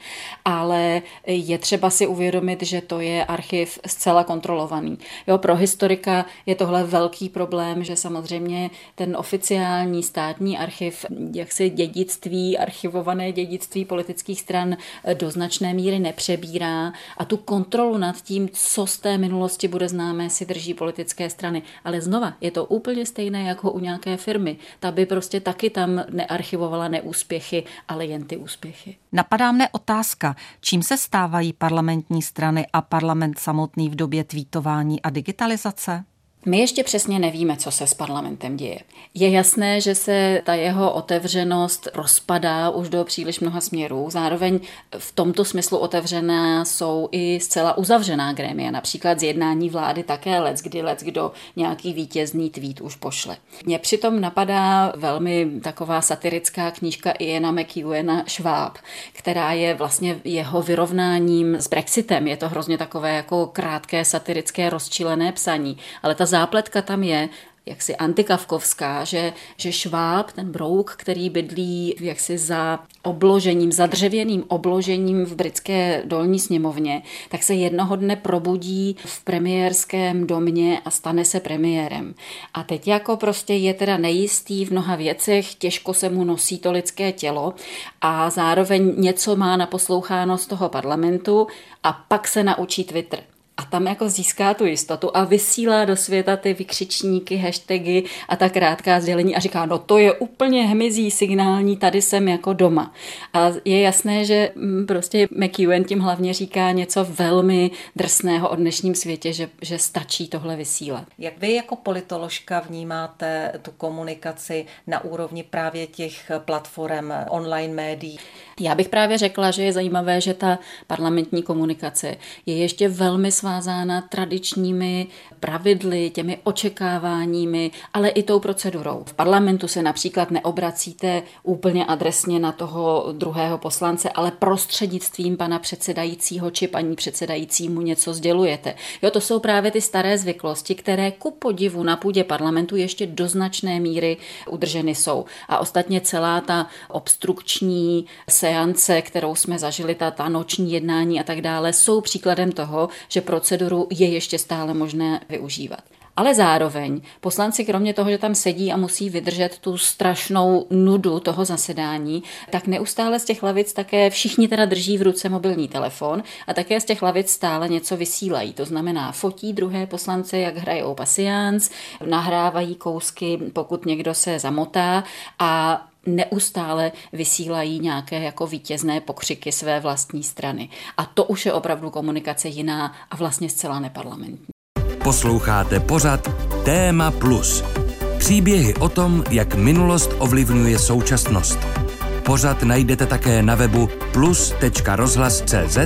Ale je třeba si uvědomit, že to je archiv zcela kontrolovaný. Jo, pro historika je tohle velký problém, že samozřejmě ten oficiální státní archiv, jak si dědictví, archivované dědictví politických stran do značné míry nepřebírá a tu kontrolu nad tím, co z té minulosti bude známé, si drží politické strany. Ale znova, je to úplně stejné jako u nějaké firmy. Ta by prostě taky tam nearchivovala neúspěch neúspěchy, ale jen ty úspěchy. Napadá mne otázka, čím se stávají parlamentní strany a parlament samotný v době tweetování a digitalizace? My ještě přesně nevíme, co se s parlamentem děje. Je jasné, že se ta jeho otevřenost rozpadá už do příliš mnoha směrů. Zároveň v tomto smyslu otevřená jsou i zcela uzavřená grémia, například zjednání vlády také lec, kdy lec kdo nějaký vítězný tweet už pošle. Mně přitom napadá velmi taková satirická knížka Iena McEwena Schwab, která je vlastně jeho vyrovnáním s Brexitem. Je to hrozně takové jako krátké satirické rozčilené psaní, ale ta zápletka tam je, jaksi antikavkovská, že, že šváb, ten brouk, který bydlí jaksi za obložením, za dřevěným obložením v britské dolní sněmovně, tak se jednoho dne probudí v premiérském domě a stane se premiérem. A teď jako prostě je teda nejistý v mnoha věcech, těžko se mu nosí to lidské tělo a zároveň něco má naposloucháno z toho parlamentu a pak se naučí Twitter a tam jako získá tu jistotu a vysílá do světa ty vykřičníky, hashtagy a ta krátká sdělení a říká, no to je úplně hmyzí signální, tady jsem jako doma. A je jasné, že mm, prostě McEwen tím hlavně říká něco velmi drsného o dnešním světě, že, že stačí tohle vysílat. Jak vy jako politoložka vnímáte tu komunikaci na úrovni právě těch platform online médií? Já bych právě řekla, že je zajímavé, že ta parlamentní komunikace je ještě velmi svázána tradičními pravidly, těmi očekáváními, ale i tou procedurou. V parlamentu se například neobracíte úplně adresně na toho druhého poslance, ale prostřednictvím pana předsedajícího či paní předsedajícímu něco sdělujete. Jo, to jsou právě ty staré zvyklosti, které ku podivu na půdě parlamentu ještě do značné míry udrženy jsou. A ostatně celá ta obstrukční seance, kterou jsme zažili, ta, ta noční jednání a tak dále, jsou příkladem toho, že proceduru je ještě stále možné využívat. Ale zároveň poslanci, kromě toho, že tam sedí a musí vydržet tu strašnou nudu toho zasedání, tak neustále z těch lavic také všichni teda drží v ruce mobilní telefon a také z těch lavic stále něco vysílají. To znamená, fotí druhé poslance, jak hrajou pasiánc, nahrávají kousky, pokud někdo se zamotá a neustále vysílají nějaké jako vítězné pokřiky své vlastní strany. A to už je opravdu komunikace jiná a vlastně zcela neparlamentní. Posloucháte pořad Téma Plus. Příběhy o tom, jak minulost ovlivňuje současnost. Pořad najdete také na webu plus.rozhlas.cz,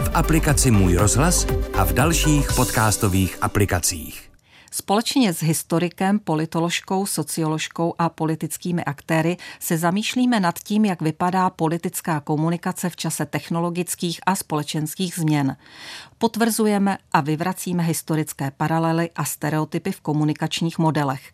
v aplikaci Můj rozhlas a v dalších podcastových aplikacích. Společně s historikem, politoložkou, socioložkou a politickými aktéry se zamýšlíme nad tím, jak vypadá politická komunikace v čase technologických a společenských změn. Potvrzujeme a vyvracíme historické paralely a stereotypy v komunikačních modelech.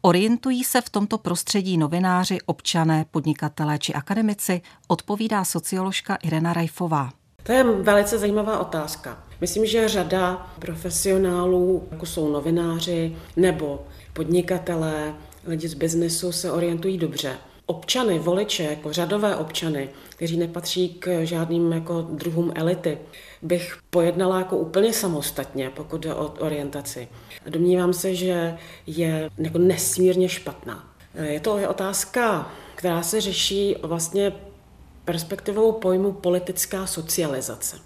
Orientují se v tomto prostředí novináři, občané, podnikatelé či akademici, odpovídá socioložka Irena Rajfová. To je velice zajímavá otázka. Myslím, že řada profesionálů, jako jsou novináři nebo podnikatelé, lidi z biznesu, se orientují dobře. Občany, voliče, jako řadové občany, kteří nepatří k žádným jako druhům elity, bych pojednala jako úplně samostatně, pokud jde o orientaci. Domnívám se, že je jako nesmírně špatná. Je to otázka, která se řeší vlastně perspektivou pojmu politická socializace.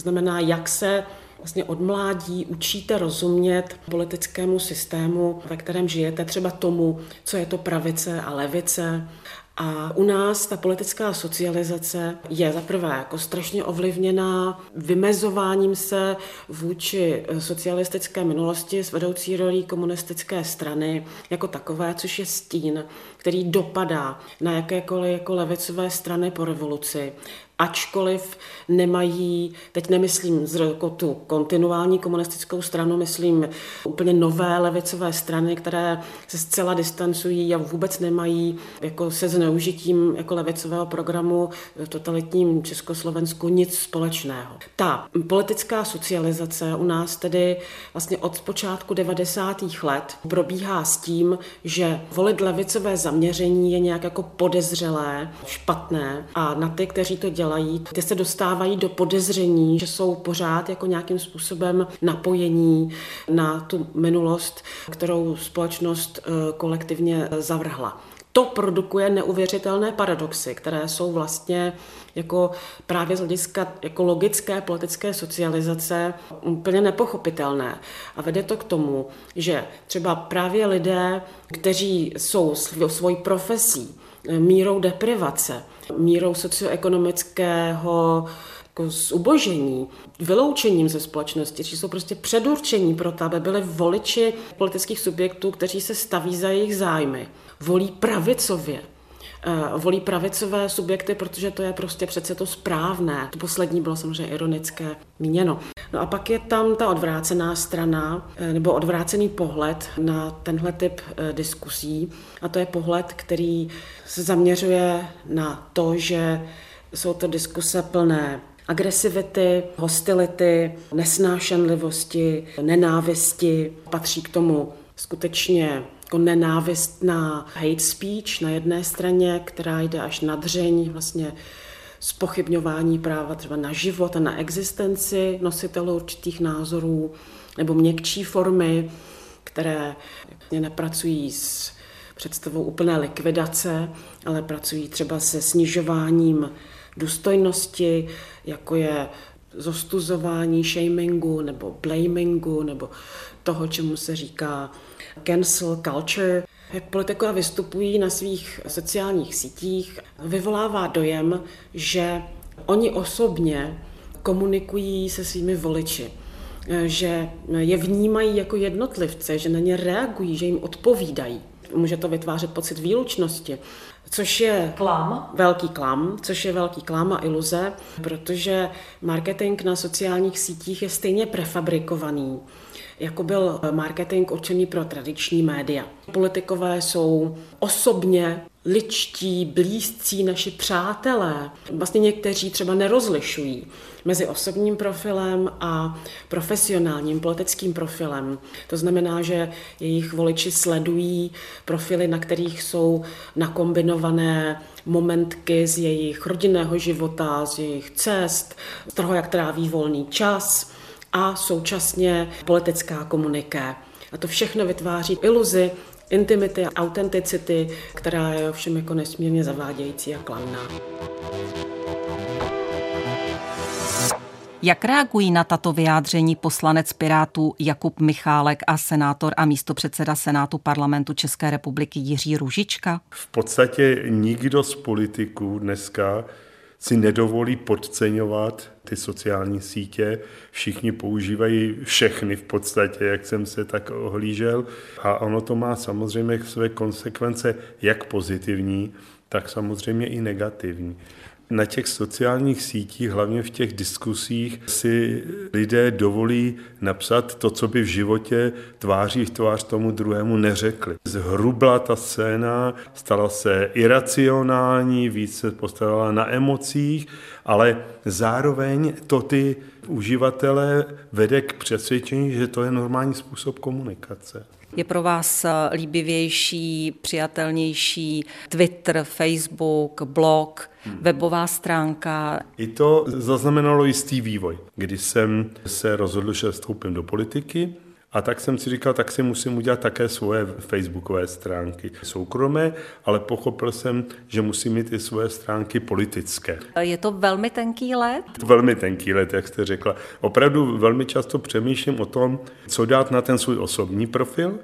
Znamená, jak se vlastně od mládí učíte rozumět politickému systému, ve kterém žijete, třeba tomu, co je to pravice a levice, a u nás ta politická socializace je zaprvé jako strašně ovlivněná vymezováním se vůči socialistické minulosti s vedoucí rolí komunistické strany jako takové, což je stín, který dopadá na jakékoliv jako levicové strany po revoluci ačkoliv nemají, teď nemyslím jako tu kontinuální komunistickou stranu, myslím úplně nové levicové strany, které se zcela distancují a vůbec nemají jako se zneužitím jako levicového programu v totalitním Československu nic společného. Ta politická socializace u nás tedy vlastně od počátku 90. let probíhá s tím, že volit levicové zaměření je nějak jako podezřelé, špatné a na ty, kteří to dělají, dělají, ty se dostávají do podezření, že jsou pořád jako nějakým způsobem napojení na tu minulost, kterou společnost eh, kolektivně zavrhla. To produkuje neuvěřitelné paradoxy, které jsou vlastně jako právě z hlediska jako logické politické socializace úplně nepochopitelné. A vede to k tomu, že třeba právě lidé, kteří jsou svojí profesí, eh, mírou deprivace, mírou socioekonomického jako zubožení, vyloučením ze společnosti, že jsou prostě předurčení pro to, aby byli voliči politických subjektů, kteří se staví za jejich zájmy. Volí pravicově, volí pravicové subjekty, protože to je prostě přece to správné. To poslední bylo samozřejmě ironické míněno. No a pak je tam ta odvrácená strana, eh, nebo odvrácený pohled na tenhle typ eh, diskusí. A to je pohled, který se zaměřuje na to, že jsou to diskuse plné agresivity, hostility, nesnášenlivosti, nenávisti. Patří k tomu skutečně jako nenávistná hate speech na jedné straně, která jde až na dřeň vlastně spochybňování práva třeba na život a na existenci nositelů určitých názorů, nebo měkčí formy, které nepracují s představou úplné likvidace, ale pracují třeba se snižováním důstojnosti, jako je zostuzování, shamingu nebo blamingu nebo toho, čemu se říká cancel culture. Jak politikové vystupují na svých sociálních sítích, vyvolává dojem, že oni osobně komunikují se svými voliči že je vnímají jako jednotlivce, že na ně reagují, že jim odpovídají. Může to vytvářet pocit výlučnosti, což je klam. velký klam, což je velký klam a iluze, protože marketing na sociálních sítích je stejně prefabrikovaný jako byl marketing určený pro tradiční média. Politikové jsou osobně ličtí, blízcí naši přátelé. Vlastně někteří třeba nerozlišují mezi osobním profilem a profesionálním politickým profilem. To znamená, že jejich voliči sledují profily, na kterých jsou nakombinované momentky z jejich rodinného života, z jejich cest, z toho, jak tráví volný čas a současně politická komuniké. A to všechno vytváří iluzi intimity a autenticity, která je ovšem jako nesmírně zavádějící a kladná. Jak reagují na tato vyjádření poslanec Pirátů Jakub Michálek a senátor a místopředseda Senátu parlamentu České republiky Jiří Ružička? V podstatě nikdo z politiků dneska si nedovolí podceňovat ty sociální sítě. Všichni používají všechny v podstatě, jak jsem se tak ohlížel. A ono to má samozřejmě své konsekvence jak pozitivní, tak samozřejmě i negativní na těch sociálních sítích, hlavně v těch diskusích, si lidé dovolí napsat to, co by v životě tváří v tvář tomu druhému neřekli. Zhrubla ta scéna, stala se iracionální, více se postavila na emocích, ale zároveň to ty uživatele vede k přesvědčení, že to je normální způsob komunikace. Je pro vás líbivější, přijatelnější Twitter, Facebook, blog, hmm. webová stránka? I to zaznamenalo jistý vývoj. Když jsem se rozhodl, že vstoupím do politiky, a tak jsem si říkal, tak si musím udělat také svoje facebookové stránky soukromé, ale pochopil jsem, že musím mít i svoje stránky politické. Je to velmi tenký let? Velmi tenký let, jak jste řekla. Opravdu velmi často přemýšlím o tom, co dát na ten svůj osobní profil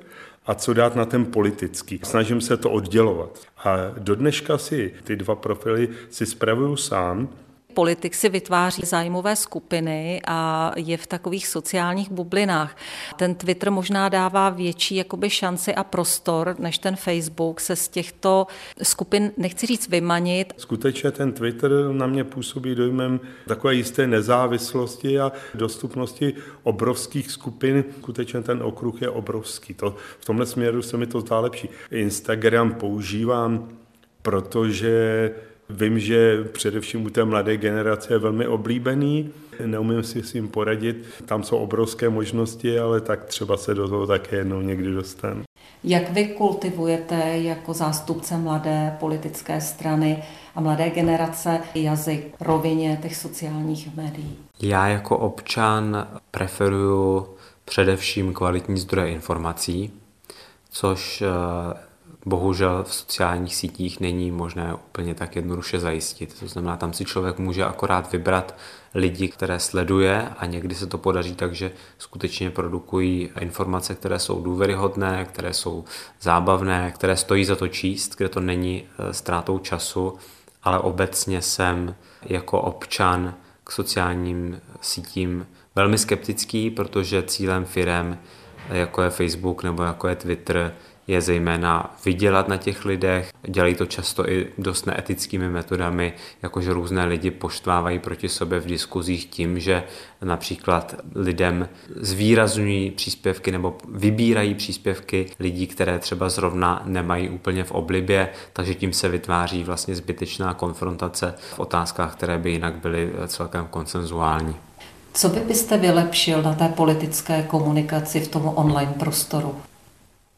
a co dát na ten politický. Snažím se to oddělovat. A do dneška si ty dva profily si spravuju sám, politik si vytváří zájmové skupiny a je v takových sociálních bublinách. Ten Twitter možná dává větší jakoby šanci a prostor než ten Facebook se z těchto skupin, nechci říct vymanit. Skutečně ten Twitter na mě působí dojmem takové jisté nezávislosti a dostupnosti obrovských skupin. Skutečně ten okruh je obrovský. To, v tomhle směru se mi to zdá lepší. Instagram používám, protože Vím, že především u té mladé generace je velmi oblíbený, neumím si s tím poradit, tam jsou obrovské možnosti, ale tak třeba se do toho také jednou někdy dostanu. Jak vy kultivujete jako zástupce mladé politické strany a mladé generace jazyk rovině těch sociálních médií? Já jako občan preferuju především kvalitní zdroje informací, což eh, bohužel v sociálních sítích není možné úplně tak jednoduše zajistit. To znamená, tam si člověk může akorát vybrat lidi, které sleduje a někdy se to podaří tak, že skutečně produkují informace, které jsou důvěryhodné, které jsou zábavné, které stojí za to číst, kde to není eh, ztrátou času, ale obecně jsem jako občan k sociálním sítím velmi skeptický, protože cílem firem, jako je Facebook nebo jako je Twitter, je zejména vydělat na těch lidech. Dělají to často i dost neetickými metodami, jakože různé lidi poštvávají proti sobě v diskuzích tím, že například lidem zvýrazňují příspěvky nebo vybírají příspěvky lidí, které třeba zrovna nemají úplně v oblibě, takže tím se vytváří vlastně zbytečná konfrontace v otázkách, které by jinak byly celkem konsenzuální. Co by byste vylepšil na té politické komunikaci v tom online prostoru?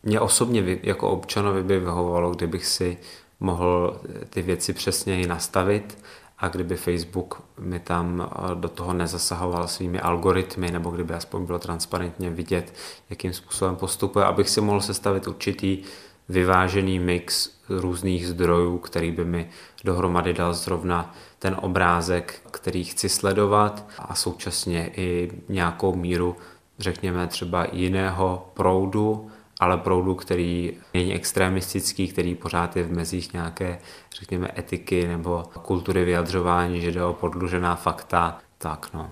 Mě osobně jako občanovi by vyhovovalo, kdybych si mohl ty věci přesněji nastavit a kdyby Facebook mi tam eh, do toho nezasahoval svými algoritmy, nebo kdyby aspoň bylo transparentně vidět, jakým způsobem postupuje, abych si mohl sestavit určitý vyvážený mix různých zdrojů, který by mi dohromady dal zrovna ten obrázek, který chci sledovat a současně i nějakou míru, řekněme třeba jiného proudu, ale proudu, který není extremistický, který pořád je v mezích nějaké, řekněme, etiky nebo kultury vyjadřování, že jde o podlužená fakta, tak no.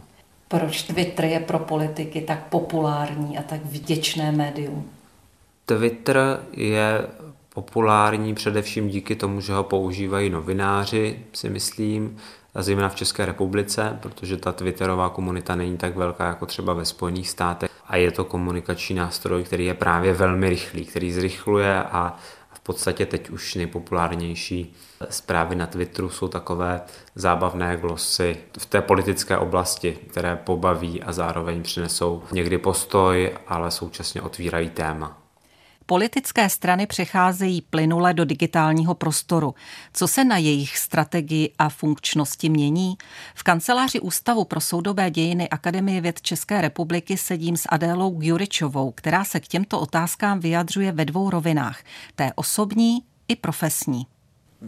Proč Twitter je pro politiky tak populární a tak vděčné médium? Twitter je populární především díky tomu, že ho používají novináři, si myslím, zejména v České republice, protože ta Twitterová komunita není tak velká jako třeba ve Spojených státech a je to komunikační nástroj, který je právě velmi rychlý, který zrychluje a v podstatě teď už nejpopulárnější zprávy na Twitteru jsou takové zábavné glosy v té politické oblasti, které pobaví a zároveň přinesou někdy postoj, ale současně otvírají téma. Politické strany přecházejí plynule do digitálního prostoru. Co se na jejich strategii a funkčnosti mění? V kanceláři Ústavu pro soudobé dějiny Akademie věd České republiky sedím s Adélou Gjuričovou, která se k těmto otázkám vyjadřuje ve dvou rovinách, té osobní i profesní.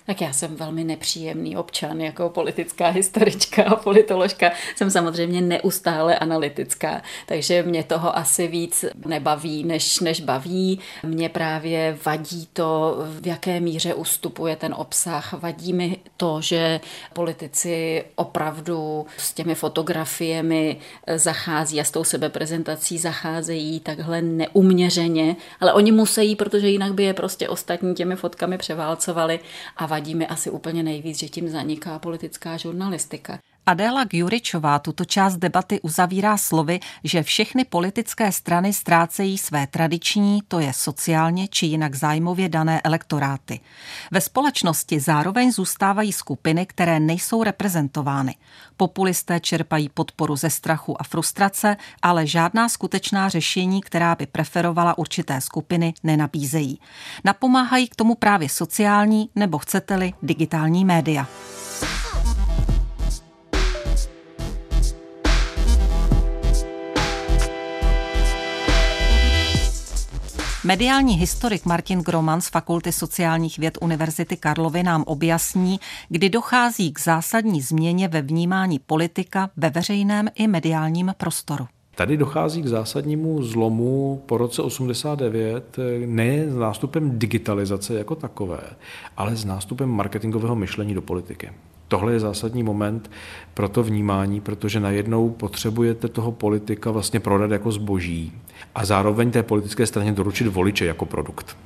Tak já jsem velmi nepříjemný občan jako politická historička a politoložka. Jsem samozřejmě neustále analytická, takže mě toho asi víc nebaví, než, než baví. Mě právě vadí to, v jaké míře ustupuje ten obsah. Vadí mi to, že politici opravdu s těmi fotografiemi zachází a s tou sebeprezentací zacházejí takhle neuměřeně, ale oni musí, protože jinak by je prostě ostatní těmi fotkami převálcovali a vadí mi asi úplně nejvíc, že tím zaniká politická žurnalistika. Adéla Gjuričová tuto část debaty uzavírá slovy, že všechny politické strany ztrácejí své tradiční, to je sociálně či jinak zájmově dané elektoráty. Ve společnosti zároveň zůstávají skupiny, které nejsou reprezentovány. Populisté čerpají podporu ze strachu a frustrace, ale žádná skutečná řešení, která by preferovala určité skupiny, nenabízejí. Napomáhají k tomu právě sociální nebo chcete-li digitální média. Mediální historik Martin Groman z Fakulty sociálních věd Univerzity Karlovy nám objasní, kdy dochází k zásadní změně ve vnímání politika ve veřejném i mediálním prostoru. Tady dochází k zásadnímu zlomu po roce 89 ne s nástupem digitalizace jako takové, ale s nástupem marketingového myšlení do politiky. Tohle je zásadní moment pro to vnímání, protože najednou potřebujete toho politika vlastně prodat jako zboží a zároveň té politické straně doručit voliče jako produkt.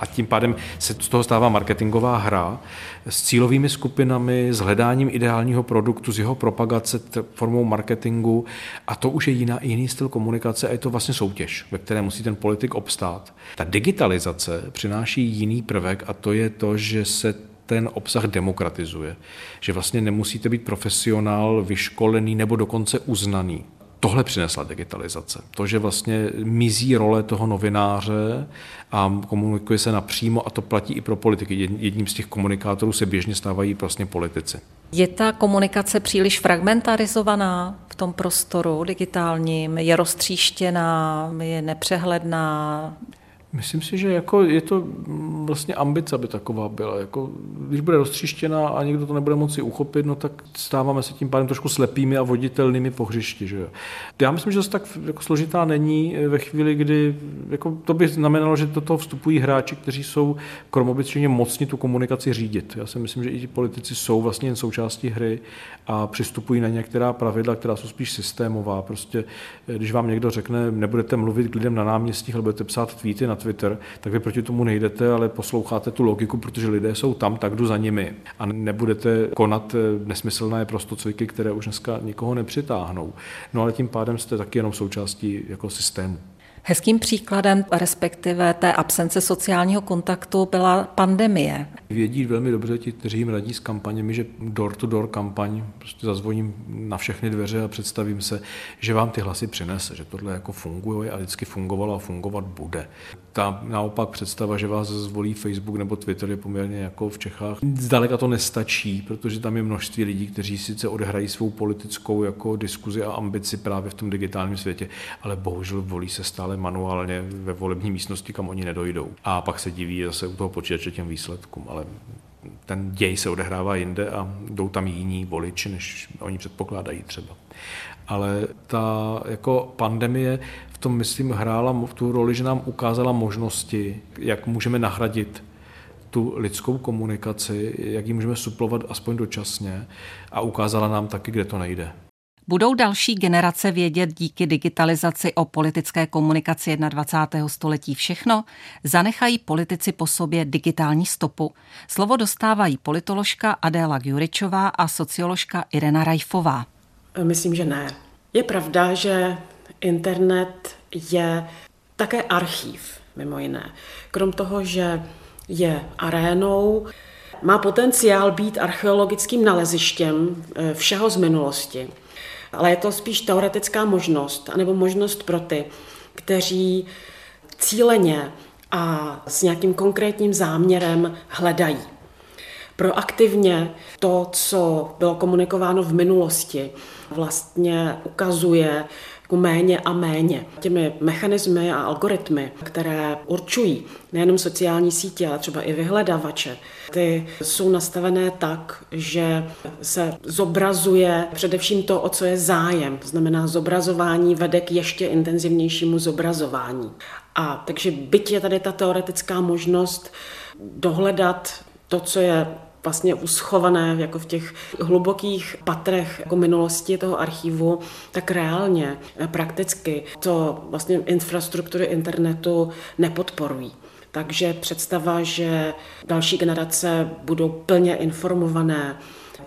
A tím pádem se z toho stává marketingová hra s cílovými skupinami, s hledáním ideálního produktu, s jeho propagace formou marketingu a to už je jiná, jiný styl komunikace a je to vlastně soutěž, ve které musí ten politik obstát. Ta digitalizace přináší jiný prvek a to je to, že se ten obsah demokratizuje. Že vlastně nemusíte být profesionál, vyškolený nebo dokonce uznaný. Tohle přinesla digitalizace. To, že vlastně mizí role toho novináře a komunikuje se napřímo a to platí i pro politiky. Jedním z těch komunikátorů se běžně stávají vlastně politici. Je ta komunikace příliš fragmentarizovaná v tom prostoru digitálním? Je roztříštěná, je nepřehledná? Myslím si, že jako je to vlastně ambice, aby taková byla. Jako, když bude roztříštěná a někdo to nebude moci uchopit, no tak stáváme se tím pádem trošku slepými a voditelnými po hřišti. Že jo. Já myslím, že to tak jako složitá není ve chvíli, kdy jako to by znamenalo, že do toho vstupují hráči, kteří jsou krom obyčejně mocni tu komunikaci řídit. Já si myslím, že i ti politici jsou vlastně jen součástí hry a přistupují na některá pravidla, která jsou spíš systémová. Prostě, když vám někdo řekne, nebudete mluvit k lidem na náměstích, ale budete psát tweety na Twitter, tak vy proti tomu nejdete, ale posloucháte tu logiku, protože lidé jsou tam, tak jdu za nimi. A nebudete konat eh, nesmyslné prostocviky, které už dneska nikoho nepřitáhnou. No ale tím pádem jste taky jenom součástí jako systému. Hezkým příkladem, respektive té absence sociálního kontaktu, byla pandemie. Vědí velmi dobře ti, kteří jim radí s kampaněmi, že door-to-door kampaň, prostě zazvoním na všechny dveře a představím se, že vám ty hlasy přinese, že tohle jako funguje a vždycky fungovalo a fungovat bude. Ta naopak představa, že vás zvolí Facebook nebo Twitter je poměrně jako v Čechách. Zdaleka to nestačí, protože tam je množství lidí, kteří sice odehrají svou politickou jako diskuzi a ambici právě v tom digitálním světě, ale bohužel volí se stále manuálně ve volební místnosti, kam oni nedojdou. A pak se diví zase u toho počítače těm výsledkům, ale ten děj se odehrává jinde a jdou tam jiní voliči, než oni předpokládají třeba. Ale ta jako pandemie v tom, myslím, hrála v tu roli, že nám ukázala možnosti, jak můžeme nahradit tu lidskou komunikaci, jak ji můžeme suplovat aspoň dočasně a ukázala nám taky, kde to nejde. Budou další generace vědět díky digitalizaci o politické komunikaci 21. století všechno? Zanechají politici po sobě digitální stopu? Slovo dostávají politoložka Adéla Gjuričová a socioložka Irena Rajfová. Myslím, že ne. Je pravda, že internet je také archív, mimo jiné. Krom toho, že je arénou, má potenciál být archeologickým nalezištěm eh, všeho z minulosti. Ale je to spíš teoretická možnost, anebo možnost pro ty, kteří cíleně a s nějakým konkrétním záměrem hledají. Proaktivně to, co bylo komunikováno v minulosti, vlastně ukazuje jako méně a méně. Těmi mechanismy a algoritmy, které určují nejenom sociální sítě, ale třeba i vyhledavače, ty jsou nastavené tak, že se zobrazuje především to, o co je zájem. To znamená, zobrazování vede k ještě intenzivnějšímu zobrazování. A takže byť je tady ta teoretická možnost dohledat to, co je vlastně uschované jako v těch hlubokých patrech jako minulosti toho archivu, tak reálně, eh, prakticky to vlastně infrastruktury internetu nepodporují. Takže představa, že další generace budou plně informované,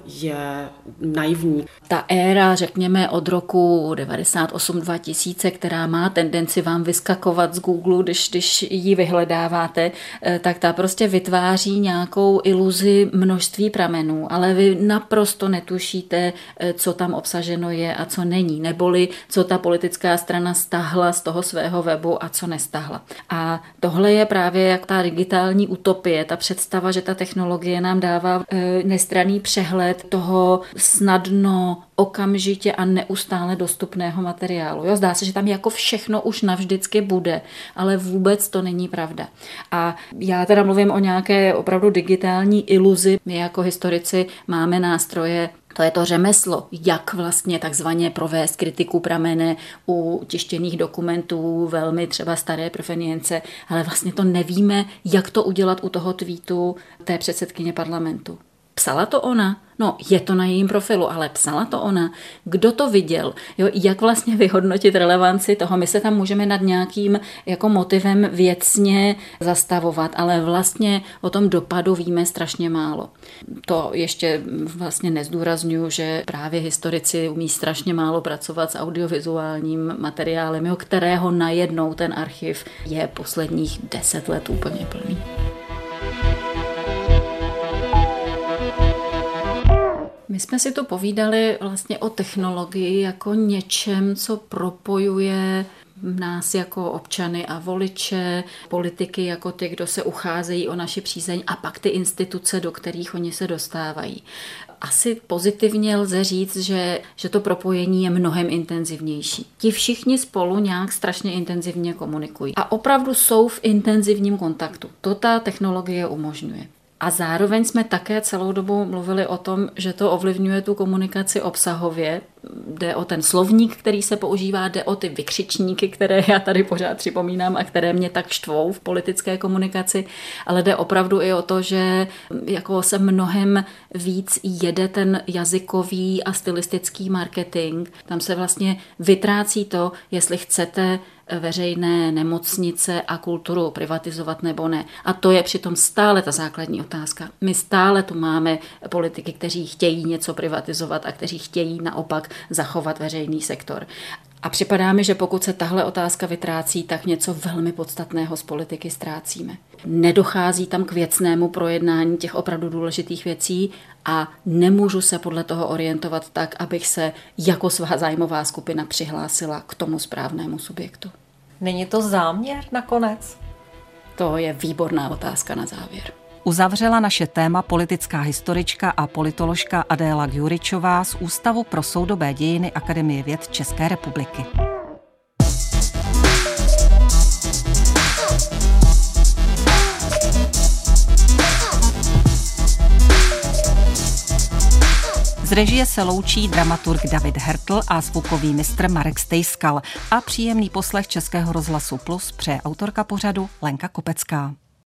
je naivní. Ta éra, řekněme, od roku 98-2000, která má tendenci vám vyskakovat z Google, když, když ji vyhledáváte, eh, tak ta prostě vytváří nějakou iluzi množství pramenů, ale vy naprosto netušíte, eh, co tam obsaženo je a co není, neboli co ta politická strana stahla z toho svého webu a co nestahla. A tohle je právě jak ta digitální utopie, ta představa, že ta technologie nám dává eh, nestraný přehled toho snadno, okamžitě a neustále dostupného materiálu. Jo, zdá se, že tam jako všechno už navždycky bude, ale vůbec to není pravda. A já teda mluvím o nějaké opravdu digitální iluzi. My jako historici máme nástroje to je to řemeslo, jak vlastně takzvaně provést kritiku pramene u tištěných dokumentů, velmi třeba staré provenience, ale vlastně to nevíme, jak to udělat u toho tweetu té předsedkyně parlamentu. Psala to ona? No, je to na jejím profilu, ale psala to ona. Kdo to viděl? Jo, jak vlastně vyhodnotit relevanci toho? My se tam můžeme nad nějakým jako motivem věcně zastavovat, ale vlastně o tom dopadu víme strašně málo. To ještě vlastně nezdůraznuju, že právě historici umí strašně málo pracovat s audiovizuálním materiálem, jo, kterého najednou ten archiv je posledních deset let úplně plný. My jsme si to povídali vlastně o technologii jako něčem, co propojuje nás jako občany a voliče, politiky jako ty, kdo se ucházejí o naši přízeň a pak ty instituce, do kterých oni se dostávají. Asi pozitivně lze říct, že, že to propojení je mnohem intenzivnější. Ti všichni spolu nějak strašně intenzivně komunikují a opravdu jsou v intenzivním kontaktu. To ta technologie umožňuje. A zároveň jsme také celou dobu mluvili o tom, že to ovlivňuje tu komunikaci obsahově. Jde o ten slovník, který se používá, jde o ty vykřičníky, které já tady pořád připomínám a které mě tak štvou v politické komunikaci, ale jde opravdu i o to, že jako se mnohem víc jede ten jazykový a stylistický marketing. Tam se vlastně vytrácí to, jestli chcete veřejné nemocnice a kulturu privatizovat nebo ne. A to je přitom stále ta základní otázka. My stále tu máme politiky, kteří chtějí něco privatizovat a kteří chtějí naopak zachovat veřejný sektor. A připadá mi, že pokud se tahle otázka vytrácí, tak něco velmi podstatného z politiky ztrácíme. Nedochází tam k věcnému projednání těch opravdu důležitých věcí a nemůžu se podle toho orientovat tak, abych se jako svá zájmová skupina přihlásila k tomu správnému subjektu. Není to záměr nakonec? To je výborná otázka na závěr. Uzavřela naše téma politická historička a politoložka Adéla Gjuričová z Ústavu pro soudobé dějiny Akademie věd České republiky. Z režie se loučí dramaturg David Hertl a zvukový mistr Marek Stejskal a příjemný poslech Českého rozhlasu Plus přeje autorka pořadu Lenka Kopecká.